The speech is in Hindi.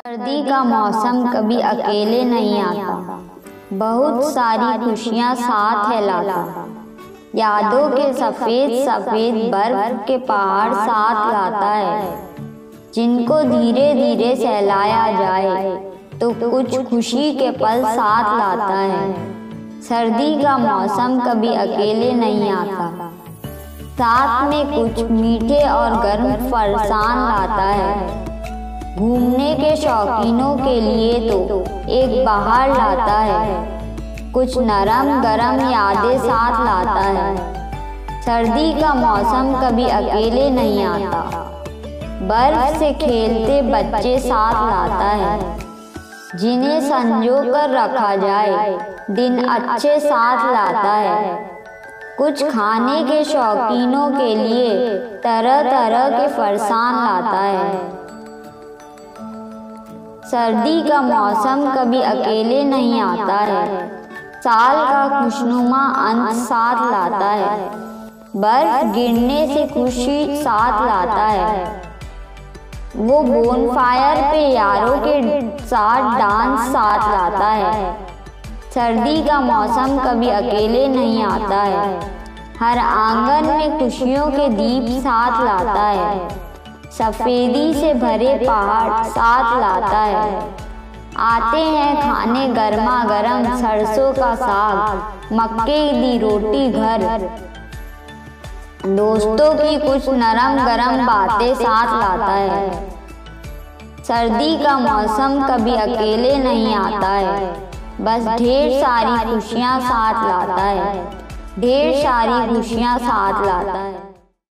सर्दी का मौसम कभी अकेले नहीं आता। बहुत सारी खुशियाँ साथ है लाता। यादों के सफ़ेद सफ़ेद बर्फ़ के पहाड़ साथ लाता है। जिनको धीरे धीरे सहलाया जाए तो कुछ खुशी के पल साथ लाता है। सर्दी का मौसम कभी अकेले नहीं आता। साथ में कुछ मीठे और गर्म फरसान लाता है। घूमने के शौकीनों के लिए तो एक बाहर लाता है। कुछ नरम गरम यादें साथ लाता है। सर्दी का मौसम कभी अकेले नहीं आता। बर्फ़ से खेलते बच्चे साथ लाता है। जिन्हें संजो कर रखा जाए, दिन अच्छे साथ लाता है। कुछ खाने के शौकीनों के लिए तरह तरह के फरसान लाता है। सर्दी का मौसम कभी अकेले नहीं आता है। साल का खुशनुमा अंत साथ लाता है। बर्फ़ गिरने से खुशी साथ लाता है। वो बोन फायर पे यारों के साथ डांस साथ लाता है। सर्दी का मौसम कभी अकेले नहीं आता है। हर आँगन में खुशियों के दीप साथ लाता है। सफेदी से भरे पहाड़ साथ लाता है। आते हैं खाने गर्मा गर्म सरसों का साग मक्के दी रोटी घर। दोस्तों की कुछ नरम गरम बातें साथ लाता है। सर्दी का मौसम कभी अकेले नहीं आता है। बस ढेर सारी खुशियाँ साथ लाता है। ढेर सारी खुशियाँ साथ लाता है।